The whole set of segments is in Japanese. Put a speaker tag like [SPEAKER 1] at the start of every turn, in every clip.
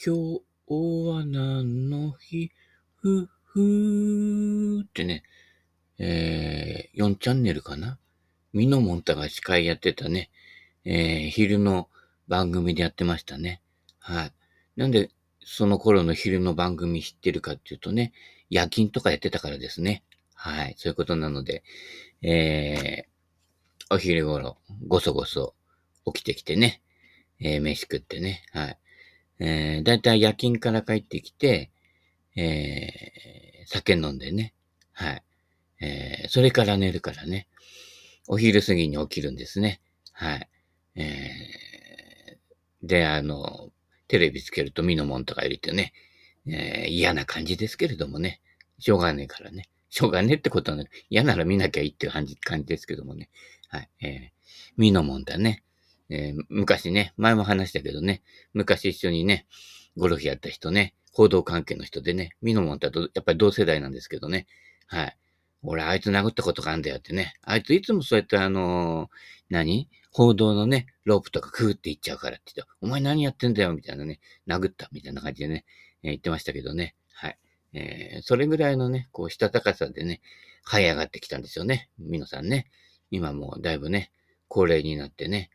[SPEAKER 1] 今日は何の日？ふ、ふーってね、えー、4チャンネルかな？ミノモンタが司会やってたね、えー、昼の番組でやってましたね。はい。なんで、その頃の昼の番組知ってるかっていうとね、夜勤とかやってたからですね。はい。そういうことなので、えー、お昼頃、ごそごそ起きてきてね、えー、飯食ってね、はい。えー、だいたい夜勤から帰ってきて、えー、酒飲んでね、はい。えー、それから寝るからね、お昼過ぎに起きるんですね。はい。えー、で、あの、テレビつけるとミノモンとか入れてね、えー、嫌な感じですけれどもね、しょうがねえからね。しょうがねえってことは、ね、嫌なら見なきゃいいっていう感じ感じですけどもね。はい。えー、ミノモンだね。えー、昔ね、前も話したけどね、昔一緒にね、ゴルフやった人ね、報道関係の人でね、ミノモンってやっぱり同世代なんですけどね、はい。俺、あいつ殴ったことがあんだよってね。あいついつもそうやってあのー、何？報道のね、ロープとかクーって言っちゃうからって言って、お前何やってんだよみたいなね、殴ったみたいな感じでね、えー、言ってましたけどね。はい。えー、それぐらいのね、こう、したたかさでね、這い上がってきたんですよね。皆さんね。今もうだいぶね、高齢になってね。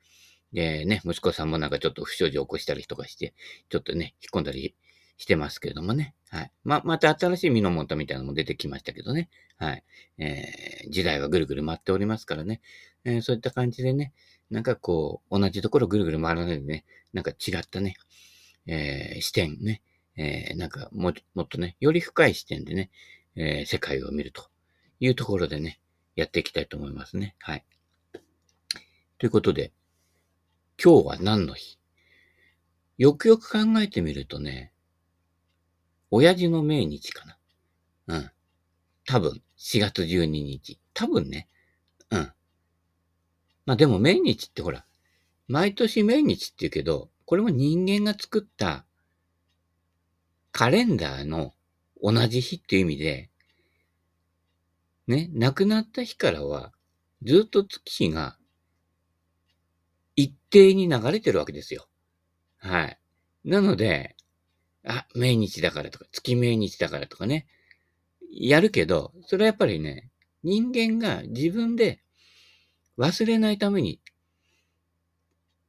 [SPEAKER 1] でね、息子さんもなんかちょっと不祥事を起こしたりとかして、ちょっとね、引っ込んだりしてますけれどもね。はい。ま、また新しいミノモンタみたいなのも出てきましたけどね。はい。えー、時代はぐるぐる回っておりますからね。えー、そういった感じでね、なんかこう、同じところぐるぐる回らないでね、なんか違ったね、えー、視点ね、えー、なんかも、もっとね、より深い視点でね、えー、世界を見るというところでね、やっていきたいと思いますね。はい。ということで、今日は何の日？よくよく考えてみるとね、親父の命日かな。うん。多分、4月12日。多分ね。うん。まあでも命日ってほら、毎年命日って言うけど、これも人間が作ったカレンダーの同じ日っていう意味で、ね、亡くなった日からは、ずっと月日が一定に流れてるわけですよ。はい。なので、あ、命日だからとか、月命日だからとかね、やるけど、それはやっぱりね、人間が自分で忘れないためにっ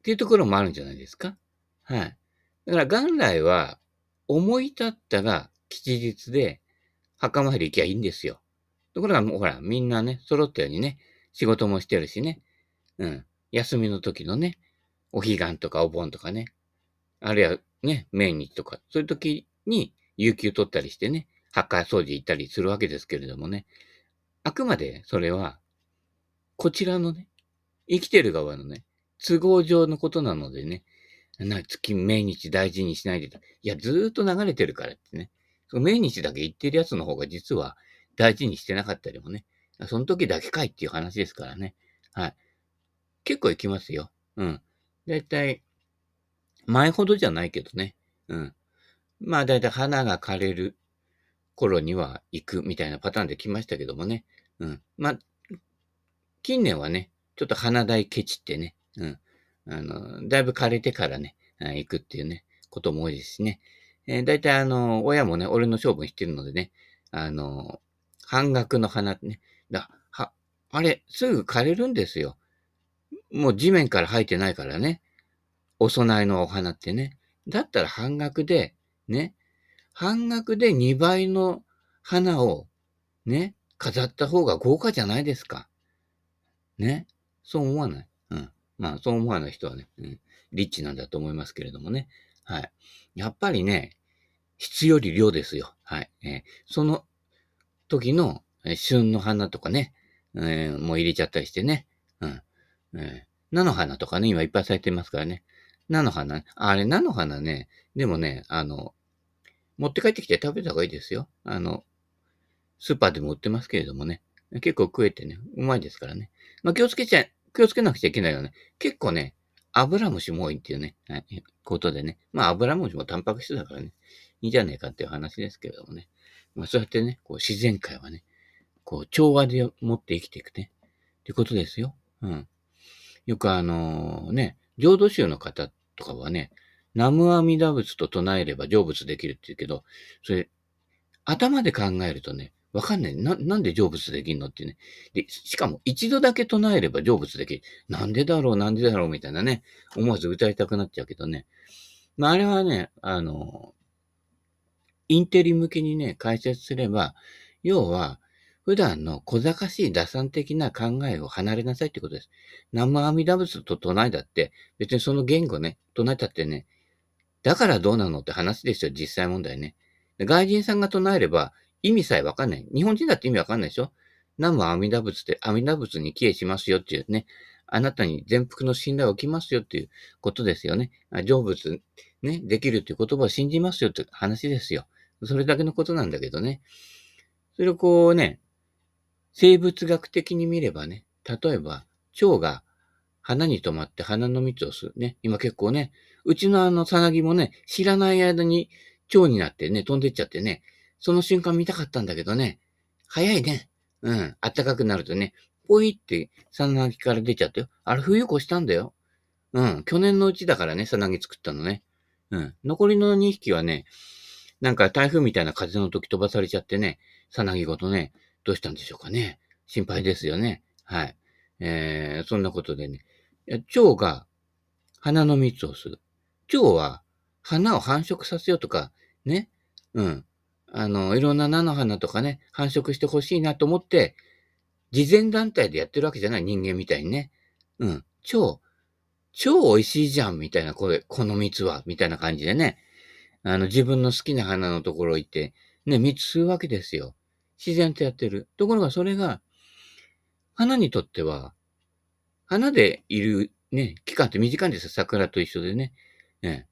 [SPEAKER 1] ていうところもあるんじゃないですか。はい。だから元来は思い立ったが吉日で墓参り行きゃいいんですよ。ところがもうほら、みんなね、揃ったようにね、仕事もしてるしね、うん。休みの時のね、お彼岸とかお盆とかね、あるいはね、命日とか、そういう時に有給取ったりしてね、墓掃除行ったりするわけですけれどもね、あくまでそれは、こちらのね、生きてる側のね、都合上のことなのでね、な月命日大事にしないでと。いや、ずーっと流れてるからってね。その命日だけ言ってるやつの方が実は大事にしてなかったりもね。その時だけかいっていう話ですからね。はい。結構行きますよ。うん。だいたい、前ほどじゃないけどね。うん。まあだいたい花が枯れる頃には行くみたいなパターンで来ましたけどもね。うん。まあ、近年はね、ちょっと花代ケチってね。うん。あの、だいぶ枯れてからね、行くっていうね、ことも多いですしね。えー、だいたいあの、親もね、俺の勝負してるのでね、あの、半額の花ね、だ、は、あれ、すぐ枯れるんですよ。もう地面から生えてないからね。お供えのお花ってね。だったら半額で、ね。半額で2倍の花を、ね、飾った方が豪華じゃないですか。ね。そう思わない？うん。まあ、そう思わない人はね、うん、リッチなんだと思いますけれどもね。はい。やっぱりね、質より量ですよ。はい。えー、その時の、旬の花とかね、えー、もう入れちゃったりしてね。えー、菜の花とかね、今いっぱい咲いてますからね。菜の花、あれ菜の花ね、でもね、あの、持って帰ってきて食べた方がいいですよ。あの、スーパーでも売ってますけれどもね。結構食えてね、うまいですからね。まあ、気をつけちゃ、気をつけなくちゃいけないよね。結構ね、油虫も多いっていうね、はい、ことでね。まあ、油虫もタンパク質だからね、いいじゃねえかっていう話ですけれどもね。まあ、そうやってね、こう、自然界はね、こう、調和で持って生きていくね。ってことですよ。うん。よくあの、ね、浄土宗の方とかはね、南無阿弥陀仏と唱えれば成仏できるって言うけど、それ、頭で考えるとね、わかんない。な、なんで成仏できんのってね。で、しかも一度だけ唱えれば成仏できる。なんでだろう、なんでだろう、みたいなね。思わず歌いたくなっちゃうけどね。まあ、あれはね、あの、インテリ向けにね、解説すれば、要は、普段の小賢しい打算的な考えを離れなさいってことです。南無阿弥陀仏と唱えたって、別にその言語ね、唱えたってね、だからどうなのって話ですよ、実際問題ね。外人さんが唱えれば、意味さえわかんない。日本人だって意味わかんないでしょ南無阿弥陀仏って阿弥陀仏に帰依しますよっていうね。あなたに全幅の信頼を置きますよっていうことですよね。成仏、ね、できるっていう言葉を信じますよって話ですよ。それだけのことなんだけどね。それをこうね、生物学的に見ればね、例えば、蝶が花に止まって花の蜜を吸うね。今結構ね、うちのあのさなぎもね、知らない間に蝶になってね、飛んでっちゃってね、その瞬間見たかったんだけどね、早いね。うん。暖かくなるとね、ポイってさなぎから出ちゃったよ。あれ冬越したんだよ。うん。去年のうちだからね、さなぎ作ったのね。うん。残りの2匹はね、なんか台風みたいな風の時飛ばされちゃってね、さなぎごとね、どうしたんでしょうかね。心配ですよね。はい。えー、そんなことでね。蝶が花の蜜を吸う。蝶は花を繁殖させようとか、ね。うん。あの、いろんな菜の花とかね、繁殖してほしいなと思って、慈善団体でやってるわけじゃない人間みたいにね。うん。超、超美味しいじゃんみたいな、これ、この蜜は、みたいな感じでね。あの、自分の好きな花のところ行って、ね、蜜吸うわけですよ。自然とやってる。ところがそれが、花にとっては、花でいるね、期間って短いんですよ。桜と一緒でね。ね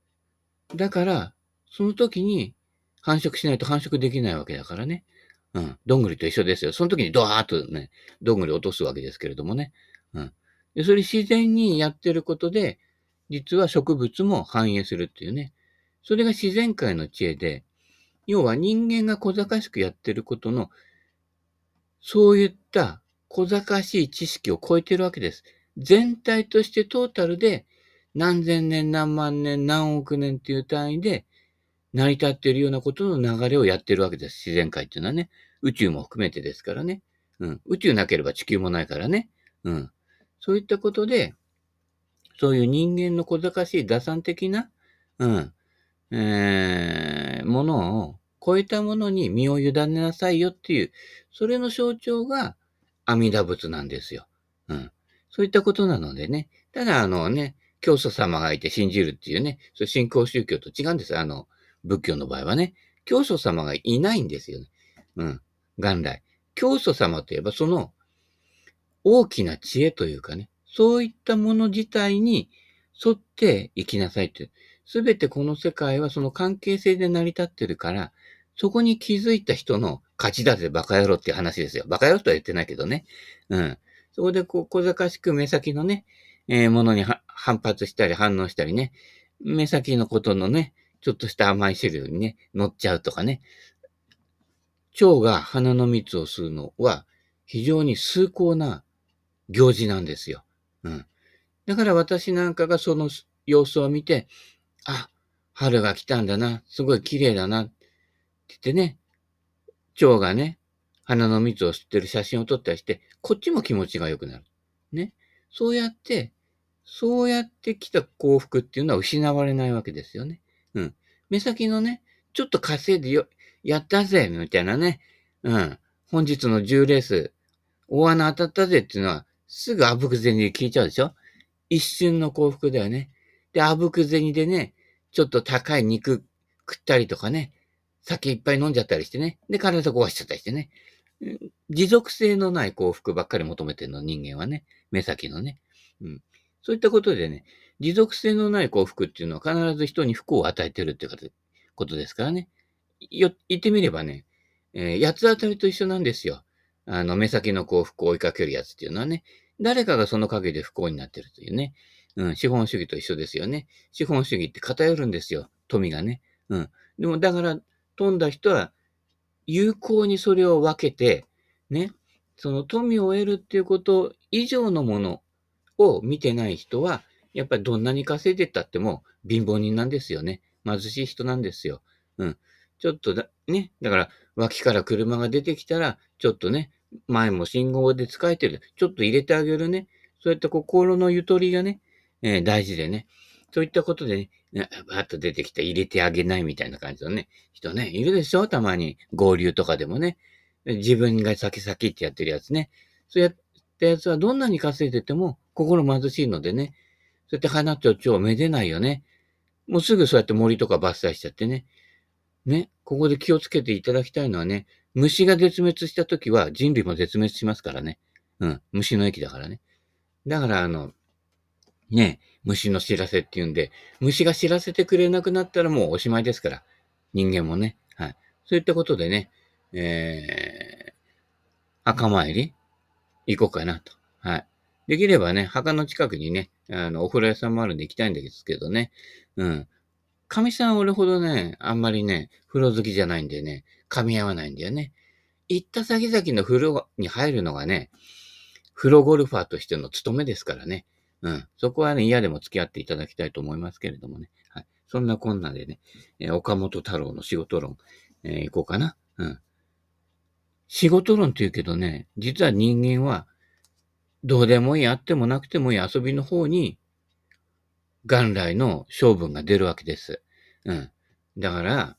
[SPEAKER 1] だから、その時に、繁殖しないと繁殖できないわけだからね。うん。どんぐりと一緒ですよ。その時にドワーッとね、どんぐり落とすわけですけれどもね。うん。で、それ自然にやってることで、実は植物も繁栄するっていうね。それが自然界の知恵で、要は人間が小賢しくやってることの、そういった小賢しい知識を超えてるわけです。全体としてトータルで何千年何万年何億年っていう単位で成り立っているようなことの流れをやってるわけです。自然界っていうのはね。宇宙も含めてですからね。うん。宇宙なければ地球もないからね。うん。そういったことで、そういう人間の小賢しい打算的な、うん、えー、ものを超えたものに身を委ねなさいよっていう、それの象徴が阿弥陀仏なんですよ。うん。そういったことなのでね。ただ、あのね、教祖様がいて信じるっていうね、そう信仰宗教と違うんです。あの、仏教の場合はね、教祖様がいないんですよね。うん。元来。教祖様といえば、その大きな知恵というかね、そういったもの自体に沿って生きなさいって。すべてこの世界はその関係性で成り立ってるから、そこに気づいた人の勝ちだぜ、バカ野郎っていう話ですよ。バカ野郎とは言ってないけどね。うん。そこでこう、小賢しく目先のね、えー、ものに反発したり反応したりね、目先のことのね、ちょっとした甘い汁にね、乗っちゃうとかね。蝶が花の蜜を吸うのは非常に崇高な行事なんですよ。うん。だから私なんかがその様子を見て、あ、春が来たんだな、すごい綺麗だな、って言ってね、蝶がね、花の蜜を吸ってる写真を撮ったりして、こっちも気持ちが良くなる。ね。そうやって、そうやって来た幸福っていうのは失われないわけですよね。うん。目先のね、ちょっと稼いでよ、やったぜ、みたいなね。うん。本日の10レース、大穴当たったぜっていうのは、すぐあぶく銭で聞いちゃうでしょ一瞬の幸福だよね。で、あぶく銭でね、ちょっと高い肉食ったりとかね、酒いっぱい飲んじゃったりしてね。で、体壊しちゃったりしてね。持続性のない幸福ばっかり求めてるの、人間はね。目先のね。うん。そういったことでね、持続性のない幸福っていうのは必ず人に不幸を与えてるってことですからね。よ、言ってみればね、えー、八つ当たりと一緒なんですよ。あの、目先の幸福を追いかけるやつっていうのはね、誰かがその陰で不幸になってるというね。うん、資本主義と一緒ですよね。資本主義って偏るんですよ。富がね。うん。でも、だから、富んだ人は、有効にそれを分けて、ね、その富を得るっていうこと以上のものを見てない人は、やっぱりどんなに稼いでったっても貧乏人なんですよね。貧しい人なんですよ。うん。ちょっとだ、ね。だから、脇から車が出てきたら、ちょっとね、前も信号で使えてる。ちょっと入れてあげるね。そういった心のゆとりがね、えー、大事でね。そういったことでね、バッと出てきて入れてあげないみたいな感じのね、人ね、いるでしょ？たまに。合流とかでもね。自分が先々ってやってるやつね。そうやったやつはどんなに稼いでても心貧しいのでね。そうやって花と蝶をめでないよね。もうすぐそうやって森とか伐採しちゃってね。ね、ここで気をつけていただきたいのはね、虫が絶滅した時は人類も絶滅しますからね。うん、虫の駅だからね。だからあの、ね、虫の知らせっていうんで、虫が知らせてくれなくなったらもうおしまいですから。人間もね。はい。そういったことでね、えー、墓参り行こうかなと。はい。できればね、墓の近くにね、あの、お風呂屋さんもあるんで行きたいんですけどね。うん。神さん俺ほどね、あんまりね、風呂好きじゃないんでね、噛み合わないんだよね。行った先々の風呂に入るのがね、風呂ゴルファーとしての務めですからね。うん。そこはね、嫌でも付き合っていただきたいと思いますけれどもね。はい。そんなこんなでね、えー、岡本太郎の仕事論、えー、行こうかな。うん。仕事論って言うけどね、実は人間は、どうでもいい、あってもなくてもいい遊びの方に、元来の性分が出るわけです。うん。だから、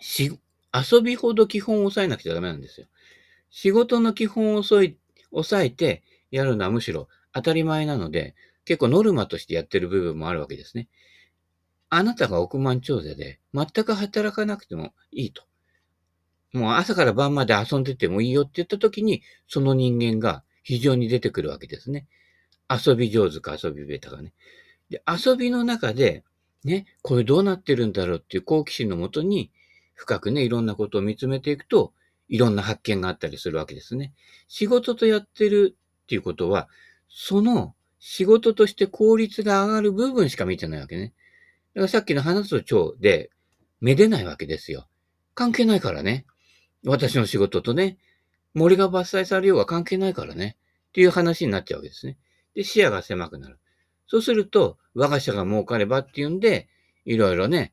[SPEAKER 1] し、遊びほど基本を抑えなくちゃダメなんですよ。仕事の基本を抑えてやるのはむしろ当たり前なので、結構ノルマとしてやってる部分もあるわけですね。あなたが億万長者で、全く働かなくてもいいと。もう朝から晩まで遊んでてもいいよって言った時に、その人間が非常に出てくるわけですね。遊び上手か遊び下手かね。で、遊びの中で、ね、これどうなってるんだろうっていう好奇心のもとに、深くね、いろんなことを見つめていくと、いろんな発見があったりするわけですね。仕事とやってるっていうことは、その仕事として効率が上がる部分しか見てないわけね。だからさっきの花と蝶で、めでないわけですよ。関係ないからね。私の仕事とね、森が伐採されようが関係ないからね。っていう話になっちゃうわけですね。で、視野が狭くなる。そうすると、我が社が儲かればっていうんで、いろいろね、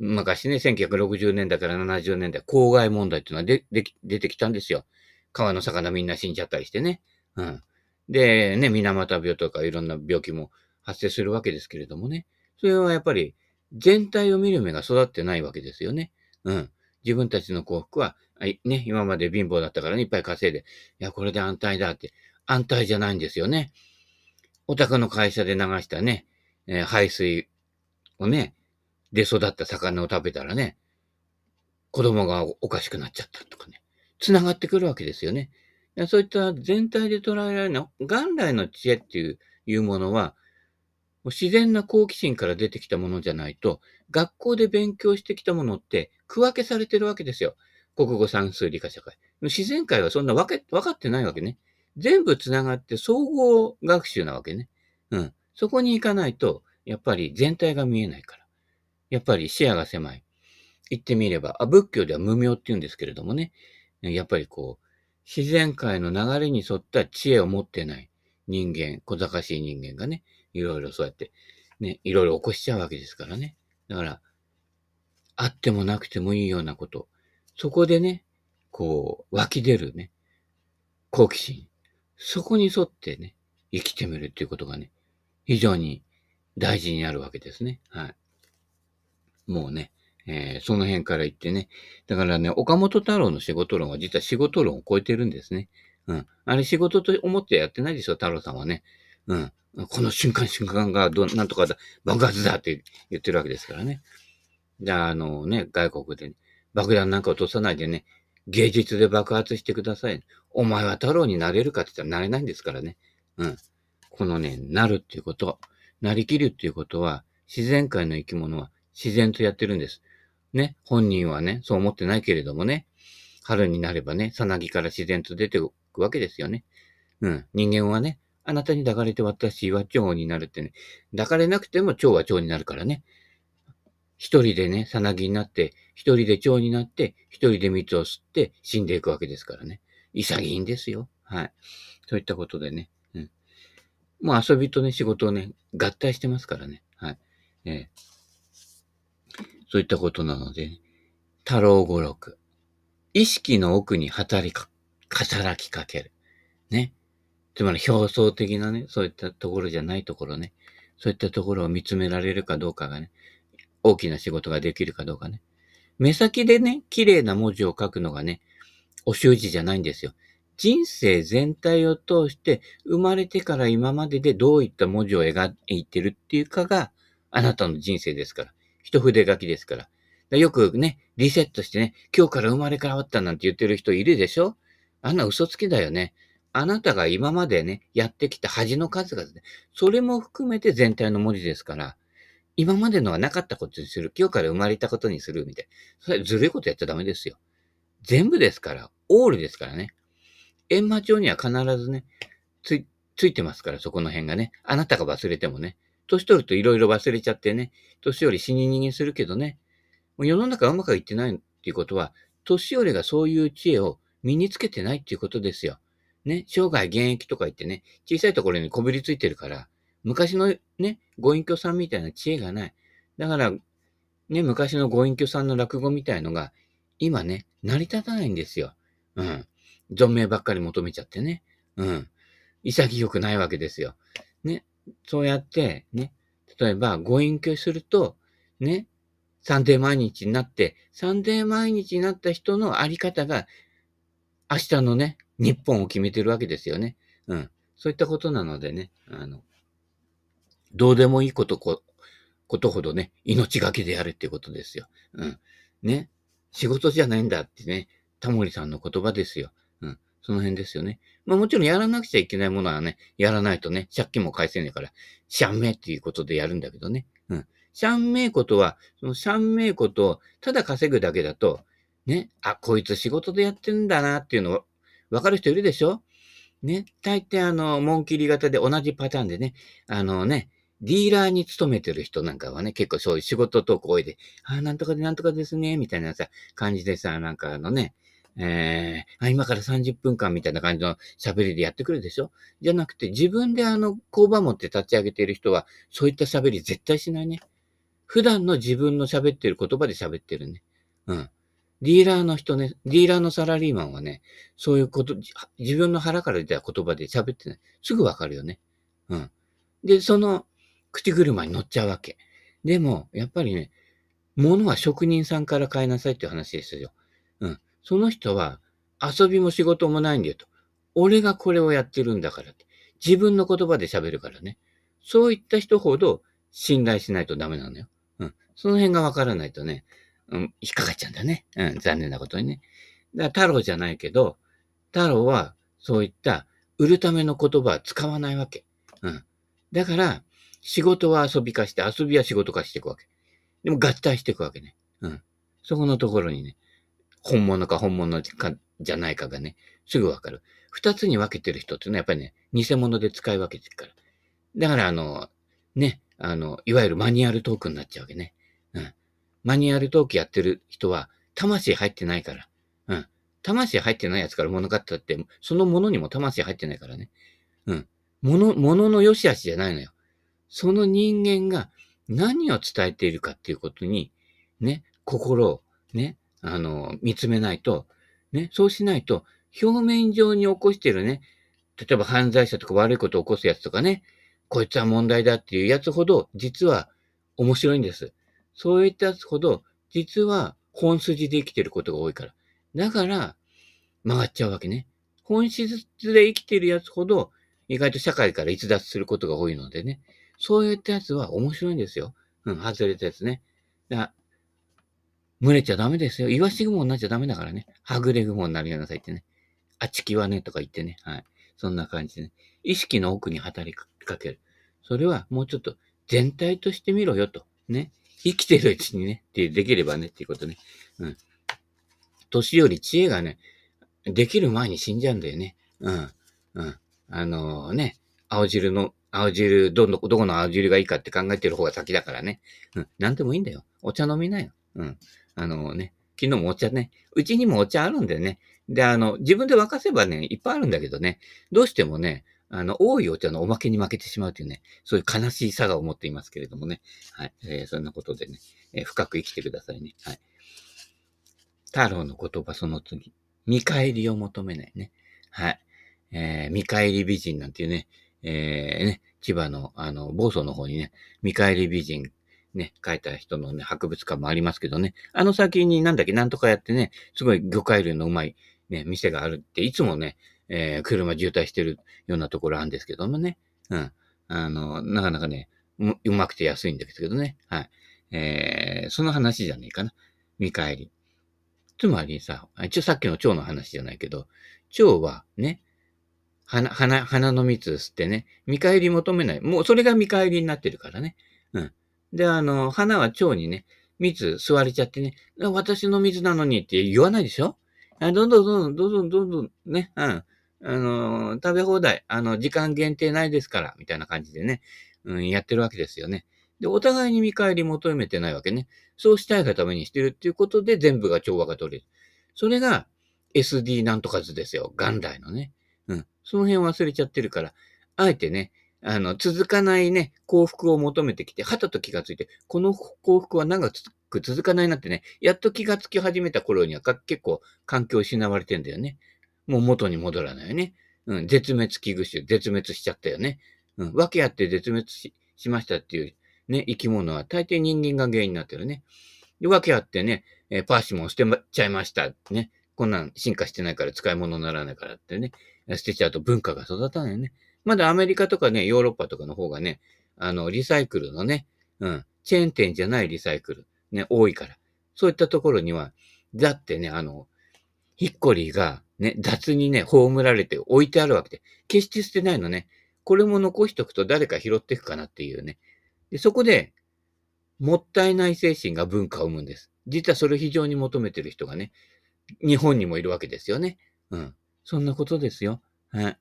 [SPEAKER 1] 昔ね、1960年代から70年代、公害問題っていうのはでで出てきたんですよ。川の魚みんな死んじゃったりしてね。うん。で、ね、水俣病とかいろんな病気も発生するわけですけれどもね。それはやっぱり全体を見る目が育ってないわけですよね。うん。自分たちの幸福は、ね、今まで貧乏だったからね、いっぱい稼いで、いや、これで安泰だって。安泰じゃないんですよね。お宅の会社で流したね、えー、排水をね、で育った魚を食べたらね、子供がおかしくなっちゃったとかね、繋がってくるわけですよね。そういった全体で捉えられるの、元来の知恵っていういうものは、自然な好奇心から出てきたものじゃないと、学校で勉強してきたものって区分けされてるわけですよ。国語算数理科社会。自然界はそんな分け、分かってないわけね。全部繋がって総合学習なわけね。うん。そこに行かないと、やっぱり全体が見えないから。やっぱり視野が狭い。言ってみれば、あ仏教では無明って言うんですけれどもね。やっぱりこう、自然界の流れに沿った知恵を持ってない人間、小賢しい人間がね、いろいろそうやって、ね、いろいろ起こしちゃうわけですからね。だから、あってもなくてもいいようなこと。そこでね、こう、湧き出るね、好奇心。そこに沿ってね、生きてみるっていうことがね、非常に大事になるわけですね。はい。もうね、えー、その辺から言ってね。だからね、岡本太郎の仕事論は実は仕事論を超えてるんですね。うん。あれ仕事と思ってやってないですよ、太郎さんはね。うん。この瞬間瞬間がど、なんとかだ、爆発だって言ってるわけですからね。じゃあ、あのね、外国で、爆弾なんか落とさないでね、芸術で爆発してください。お前は太郎になれるかって言ったらなれないんですからね。うん。このね、なるっていうこと、なりきるっていうことは、自然界の生き物は自然とやってるんです。ね、本人はね、そう思ってないけれどもね、春になればね、さなぎから自然と出ていくわけですよね。うん。人間はね、あなたに抱かれて私は蝶になるってね、抱かれなくても蝶は蝶になるからね。一人でね、さなぎになって、一人で蝶になって、一人で蜜を吸って死んでいくわけですからね。潔いんですよ。はい。そういったことでね。うん。もう遊びとね、仕事をね、合体してますからね。はい。えー、そういったことなので、太郎語録。意識の奥に働きか、働きかける。ね。つまり表層的なね、そういったところじゃないところね。そういったところを見つめられるかどうかがね、大きな仕事ができるかどうかね。目先でね、綺麗な文字を書くのがね、お習字じゃないんですよ。人生全体を通して、生まれてから今まででどういった文字を描いてるっていうかが、あなたの人生ですから。一筆書きですから。よくね、リセットしてね、今日から生まれ変わったなんて言ってる人いるでしょ？あんな嘘つきだよね。あなたが今までね、やってきた恥の数々で、それも含めて全体の文字ですから、今までのはなかったことにする。今日から生まれたことにする。みたいな。それずるいことやっちゃダメですよ。全部ですから。オールですからね。閻魔帳には必ずね、つ、ついてますから、そこの辺がね。あなたが忘れてもね。年取ると色々忘れちゃってね。年寄り死に逃げするけどね。もう世の中うまくいってないっていうことは、年寄りがそういう知恵を身につけてないっていうことですよ。ね。生涯現役とか言ってね、小さいところにこびりついてるから、昔のね、ご隠居さんみたいな知恵がない。だから、ね、昔のご隠居さんの落語みたいのが、今ね、成り立たないんですよ。うん。延命ばっかり求めちゃってね。うん。潔くないわけですよ。ね。そうやって、ね。例えば、ご隠居すると、ね。サンデー毎日になって、サンデー毎日になった人のあり方が、明日のね、日本を決めてるわけですよね。うん。そういったことなのでね、あの、どうでもいいことこ、ことほどね、命がけでやるっていうことですよ。うん。ね。仕事じゃないんだってね、タモリさんの言葉ですよ。その辺ですよね。まあもちろんやらなくちゃいけないものはね、やらないとね、借金も返せねえから、シャンメイっていうことでやるんだけどね。うん。シャンメイことは、そのシャンメイことをただ稼ぐだけだと、ね、あ、こいつ仕事でやってんだなっていうのをわかる人いるでしょ？ね、大抵あの、紋切り型で同じパターンでね、あのね、ディーラーに勤めてる人なんかはね、結構そういう仕事トーク多いで、ああ、なんとかでなんとかですね、みたいなさ、感じでさ、なんかあのね、えー、あ、今から30分間みたいな感じの喋りでやってくるでしょ？じゃなくて、自分であの、工場持って立ち上げている人は、そういった喋り絶対しないね。普段の自分の喋ってる言葉で喋ってるね。うん。ディーラーの人ね、ディーラーのサラリーマンはね、そういうこと、自分の腹から出た言葉で喋ってない。すぐわかるよね。うん。で、その、口車に乗っちゃうわけ。でも、やっぱりね、物は職人さんから買いなさいっていう話ですよ。その人は遊びも仕事もないんだよと。俺がこれをやってるんだからって。自分の言葉で喋るからね。そういった人ほど信頼しないとダメなのよ。うん。その辺がわからないとね、うん、引っかかっちゃうんだね。うん、残念なことにね。だから太郎じゃないけど、太郎はそういった売るための言葉は使わないわけ。うん。だから、仕事は遊び化して、遊びは仕事化していくわけ。でも合体していくわけね。うん。そこのところにね、本物か本物かじゃないかがね、すぐわかる。二つに分けてる人っていうのはやっぱりね、偽物で使い分けてるから。だからあの、ね、あの、いわゆるマニュアルトークになっちゃうわけね。うん。マニュアルトークやってる人は、魂入ってないから。うん。魂入ってないやつから物語って、そのものにも魂入ってないからね。うん。もの、ものの良し悪しじゃないのよ。その人間が何を伝えているかっていうことに、ね、心を、ね、あの、見つめないと、ね、そうしないと、表面上に起こしてるね、例えば犯罪者とか悪いことを起こすやつとかね、こいつは問題だっていうやつほど、実は面白いんです。そういったやつほど、実は本筋で生きてることが多いから。だから、曲がっちゃうわけね。本質で生きてるやつほど、意外と社会から逸脱することが多いのでね。そういったやつは面白いんですよ。うん、外れたやつね。だ群れちゃダメですよ。イワシ雲になっちゃダメだからね。はぐれ雲になりなさいってね。あちきはねとか言ってね。はい。そんな感じでね。意識の奥に働きかける。それはもうちょっと全体としてみろよと。ね。生きてるうちにね、ってできればねっていうことね。うん。年寄り知恵がね、できる前に死んじゃうんだよね。うん。うん。あのー、ね、青汁の、青汁、どの、どこの青汁がいいかって考えてる方が先だからね。うん。なんでもいいんだよ。お茶飲みなよ。うん。あのね、昨日もお茶ね、うちにもお茶あるんだよね。で、あの、自分で沸かせばね、いっぱいあるんだけどね、どうしてもね、あの、多いお茶のおまけに負けてしまうというね、そういう悲しい差がを持っていますけれどもね。はい。えー、そんなことでね、えー、深く生きてくださいね。はい。太郎の言葉その次。見返りを求めないね。はい。えー、見返り美人なんていうね、えー、ね、千葉の、あの、房総の方にね、見返り美人、ね、書いた人のね、博物館もありますけどね、あの先になんだっけ、なんとかやってね、すごい魚介類のうまい、ね、店があるって、いつもね、えー、車渋滞してるようなところあるんですけどもね、うん。あの、なかなかね、うまくて安いんですけどね、はい。えー、その話じゃねえかな。見返り。つまりさ、一応さっきの蝶の話じゃないけど、蝶はね、花、花、花の蜜吸ってね、見返り求めない。もうそれが見返りになってるからね。うん。で、あの、花は蝶にね、蜜吸われちゃってね、私の水なのにって言わないでしょ？どんどんどんどんどんどんどんね、うん。あの、食べ放題、あの、時間限定ないですから、みたいな感じでね、うん、やってるわけですよね。で、お互いに見返り求めてないわけね。そうしたいがためにしてるっていうことで全部が調和が取れる。それが SD なんとか図ですよ。元来のね。うん。その辺忘れちゃってるから、あえてね、あの、続かないね、幸福を求めてきて、はたと気がついて、この幸福は長く続かないなってね、やっと気がつき始めた頃には結構環境失われてんだよね。もう元に戻らないよね。うん、絶滅危惧種、絶滅しちゃったよね。うん、訳あって絶滅しましたっていうね、生き物は大抵人間が原因になってるね。で、訳あってね、えー、パーシモン捨てちゃいました。ね。こんなん進化してないから使い物にならないからってね。捨てちゃうと文化が育たないよね。まだアメリカとかね、ヨーロッパとかの方がね、あの、リサイクルのね、うん、チェーン店じゃないリサイクル、ね、多いから。そういったところには、だってね、あの、ヒッコリーがね、雑にね、葬られて置いてあるわけで、決して捨てないのね。これも残しとくと誰か拾っていくかなっていうね。で、そこで、もったいない精神が文化を生むんです。実はそれを非常に求めてる人がね、日本にもいるわけですよね。うん。そんなことですよ。はい。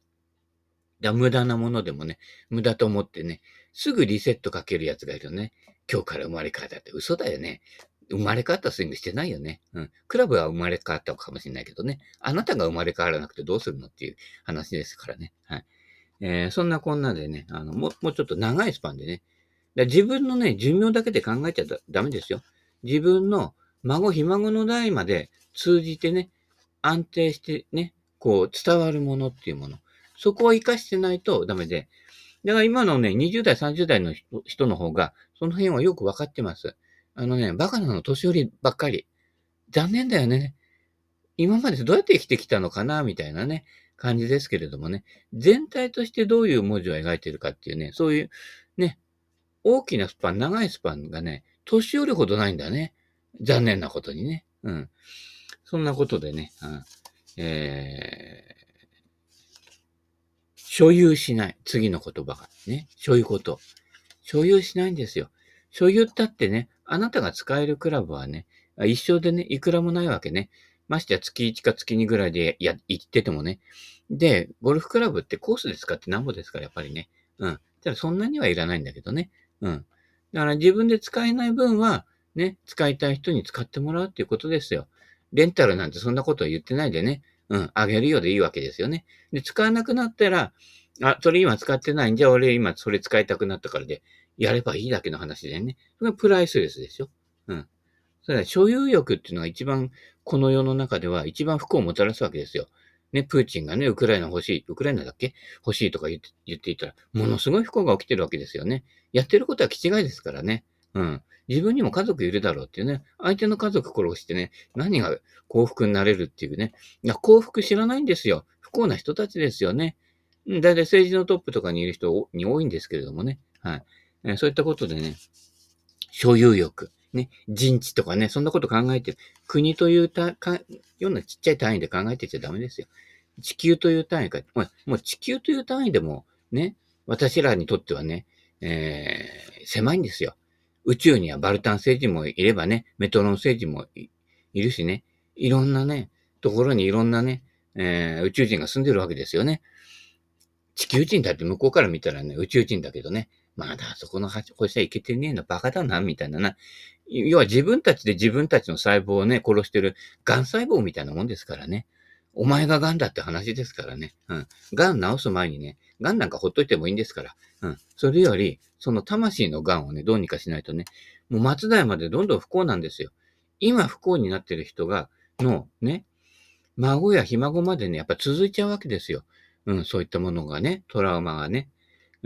[SPEAKER 1] だ無駄なものでもね、無駄と思ってね、すぐリセットかけるやつがいるよね。今日から生まれ変わったって嘘だよね。生まれ変わったスイングしてないよね。うん。クラブは生まれ変わったかもしれないけどね。あなたが生まれ変わらなくてどうするのっていう話ですからね。はい。えー、そんなこんなでね、あの、ももうちょっと長いスパンでね。自分のね、寿命だけで考えちゃダメですよ。自分の孫、ひ孫の代まで通じてね、安定してね、こう伝わるものっていうもの。そこを活かしてないとダメで。だから今のね、20代、30代の人の方が、その辺はよくわかってます。あのね、バカなの年寄りばっかり。残念だよね。今までどうやって生きてきたのかな、みたいなね、感じですけれどもね。全体としてどういう文字を描いてるかっていうね、そういうね、大きなスパン、長いスパンがね、年寄りほどないんだね。残念なことにね。うん。そんなことでね、うん、えー、所有しない。次の言葉がね。そういうこと。所有しないんですよ。所有ったってね、あなたが使えるクラブはね、一生でね、いくらもないわけね。ましてや月1か月2ぐらいでや、行っててもね。で、ゴルフクラブってコースで使ってなんぼですから、やっぱりね。うん。ただそんなにはいらないんだけどね。うん。だから自分で使えない分は、ね、使いたい人に使ってもらうっていうことですよ。レンタルなんてそんなことは言ってないでね。うん、あげるようでいいわけですよね。で、使わなくなったら、あ、それ今使ってないん？じゃ、俺今それ使いたくなったからで、やればいいだけの話でね。それがプライスレスでしょ。うん。それは所有欲っていうのが一番、この世の中では一番不幸をもたらすわけですよ。ね、プーチンがね、ウクライナ欲しい、ウクライナだっけ？欲しいとか言って言っていたら、ものすごい不幸が起きてるわけですよね。やってることは気違いですからね。うん自分にも家族いるだろうっていうね。相手の家族殺してね、何が幸福になれるっていうね。いや、幸福知らないんですよ。不幸な人たちですよね。だいたい政治のトップとかにいる人に多いんですけれどもね。はい。えそういったことでね、所有欲、ね、人知とかね、そんなこと考えてる。国というたかようなちっちゃい単位で考えてちゃダメですよ。地球という単位か、もう地球という単位でもね、私らにとってはね、えー、狭いんですよ。宇宙にはバルタン星人もいればね、メトロン星人もいるしね、いろんなね、ところにいろんなね、えー、宇宙人が住んでるわけですよね。地球人だって向こうから見たらね、宇宙人だけどね、まだあそこの星はいけてねえのバカだな、みたいなな。要は自分たちで自分たちの細胞をね、殺してる癌細胞みたいなもんですからね。お前が癌だって話ですからね。うん。癌治す前にね、癌なんかほっといてもいいんですから。うん。それより、その魂の癌をね、どうにかしないとね、もう松代までどんどん不幸なんですよ。今不幸になってる人が、の、ね、孫やひ孫までね、やっぱ続いちゃうわけですよ。うん、そういったものがね、トラウマがね。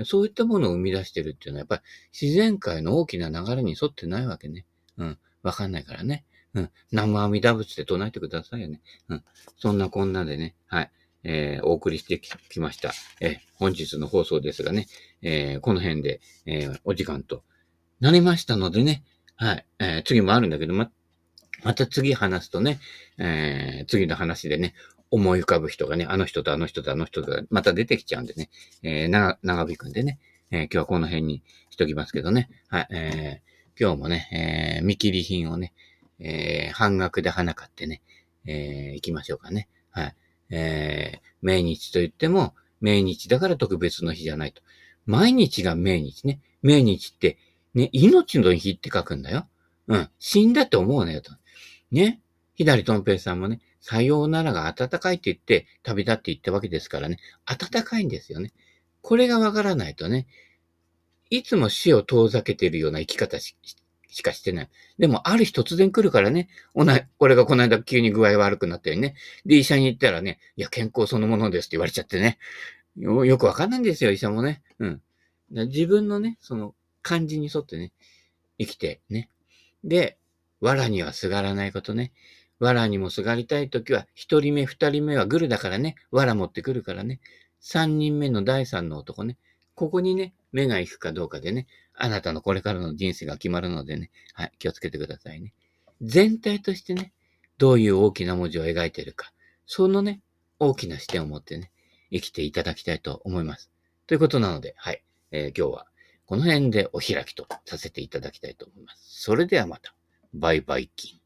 [SPEAKER 1] そういったものを生み出してるっていうのは、やっぱり自然界の大きな流れに沿ってないわけね。うん、わかんないからね。うん。南無阿弥陀仏って唱えてくださいよね。うん。そんなこんなでね、はい。えー、お送りしてきました。えー、本日の放送ですがね、えー、この辺で、えー、お時間となりましたのでね、はい。えー、次もあるんだけど、ま、また次話すとね、えー、次の話でね、思い浮かぶ人がね、あの人とあの人とあの人とまた出てきちゃうんでね、えー、な、長引くんでね、えー、今日はこの辺にしときますけどね、はい。えー、今日もね、えー、見切り品をね、えー、半額で花買ってね、えー、行きましょうかね。はい。えー、命日と言っても、命日だから特別の日じゃないと。毎日が命日ね。命日って、ね、命の日って書くんだよ。うん。死んだって思うなよと。ね。左とん平さんもね、さようならが暖かいって言って旅立って言ったわけですからね。暖かいんですよね。これがわからないとね、いつも死を遠ざけているような生き方ししかしてない。でも、ある日突然来るからね。おな、これがこの間急に具合悪くなったよね。で、医者に行ったらね、いや、健康そのものですって言われちゃってね。よ、よくわかんないんですよ、医者もね。うん。自分のね、その、感じに沿ってね、生きてね。で、藁にはすがらないことね。藁にもすがりたいときは、一人目、二人目はグルだからね。藁持ってくるからね。三人目の第三の男ね。ここにね、目が行くかどうかでね、あなたのこれからの人生が決まるのでね、はい、気をつけてくださいね。全体としてね、どういう大きな文字を描いてるか、そのね、大きな視点を持ってね、生きていただきたいと思います。ということなので、はい、えー、今日はこの辺でお開きとさせていただきたいと思います。それではまた。バイバイキン。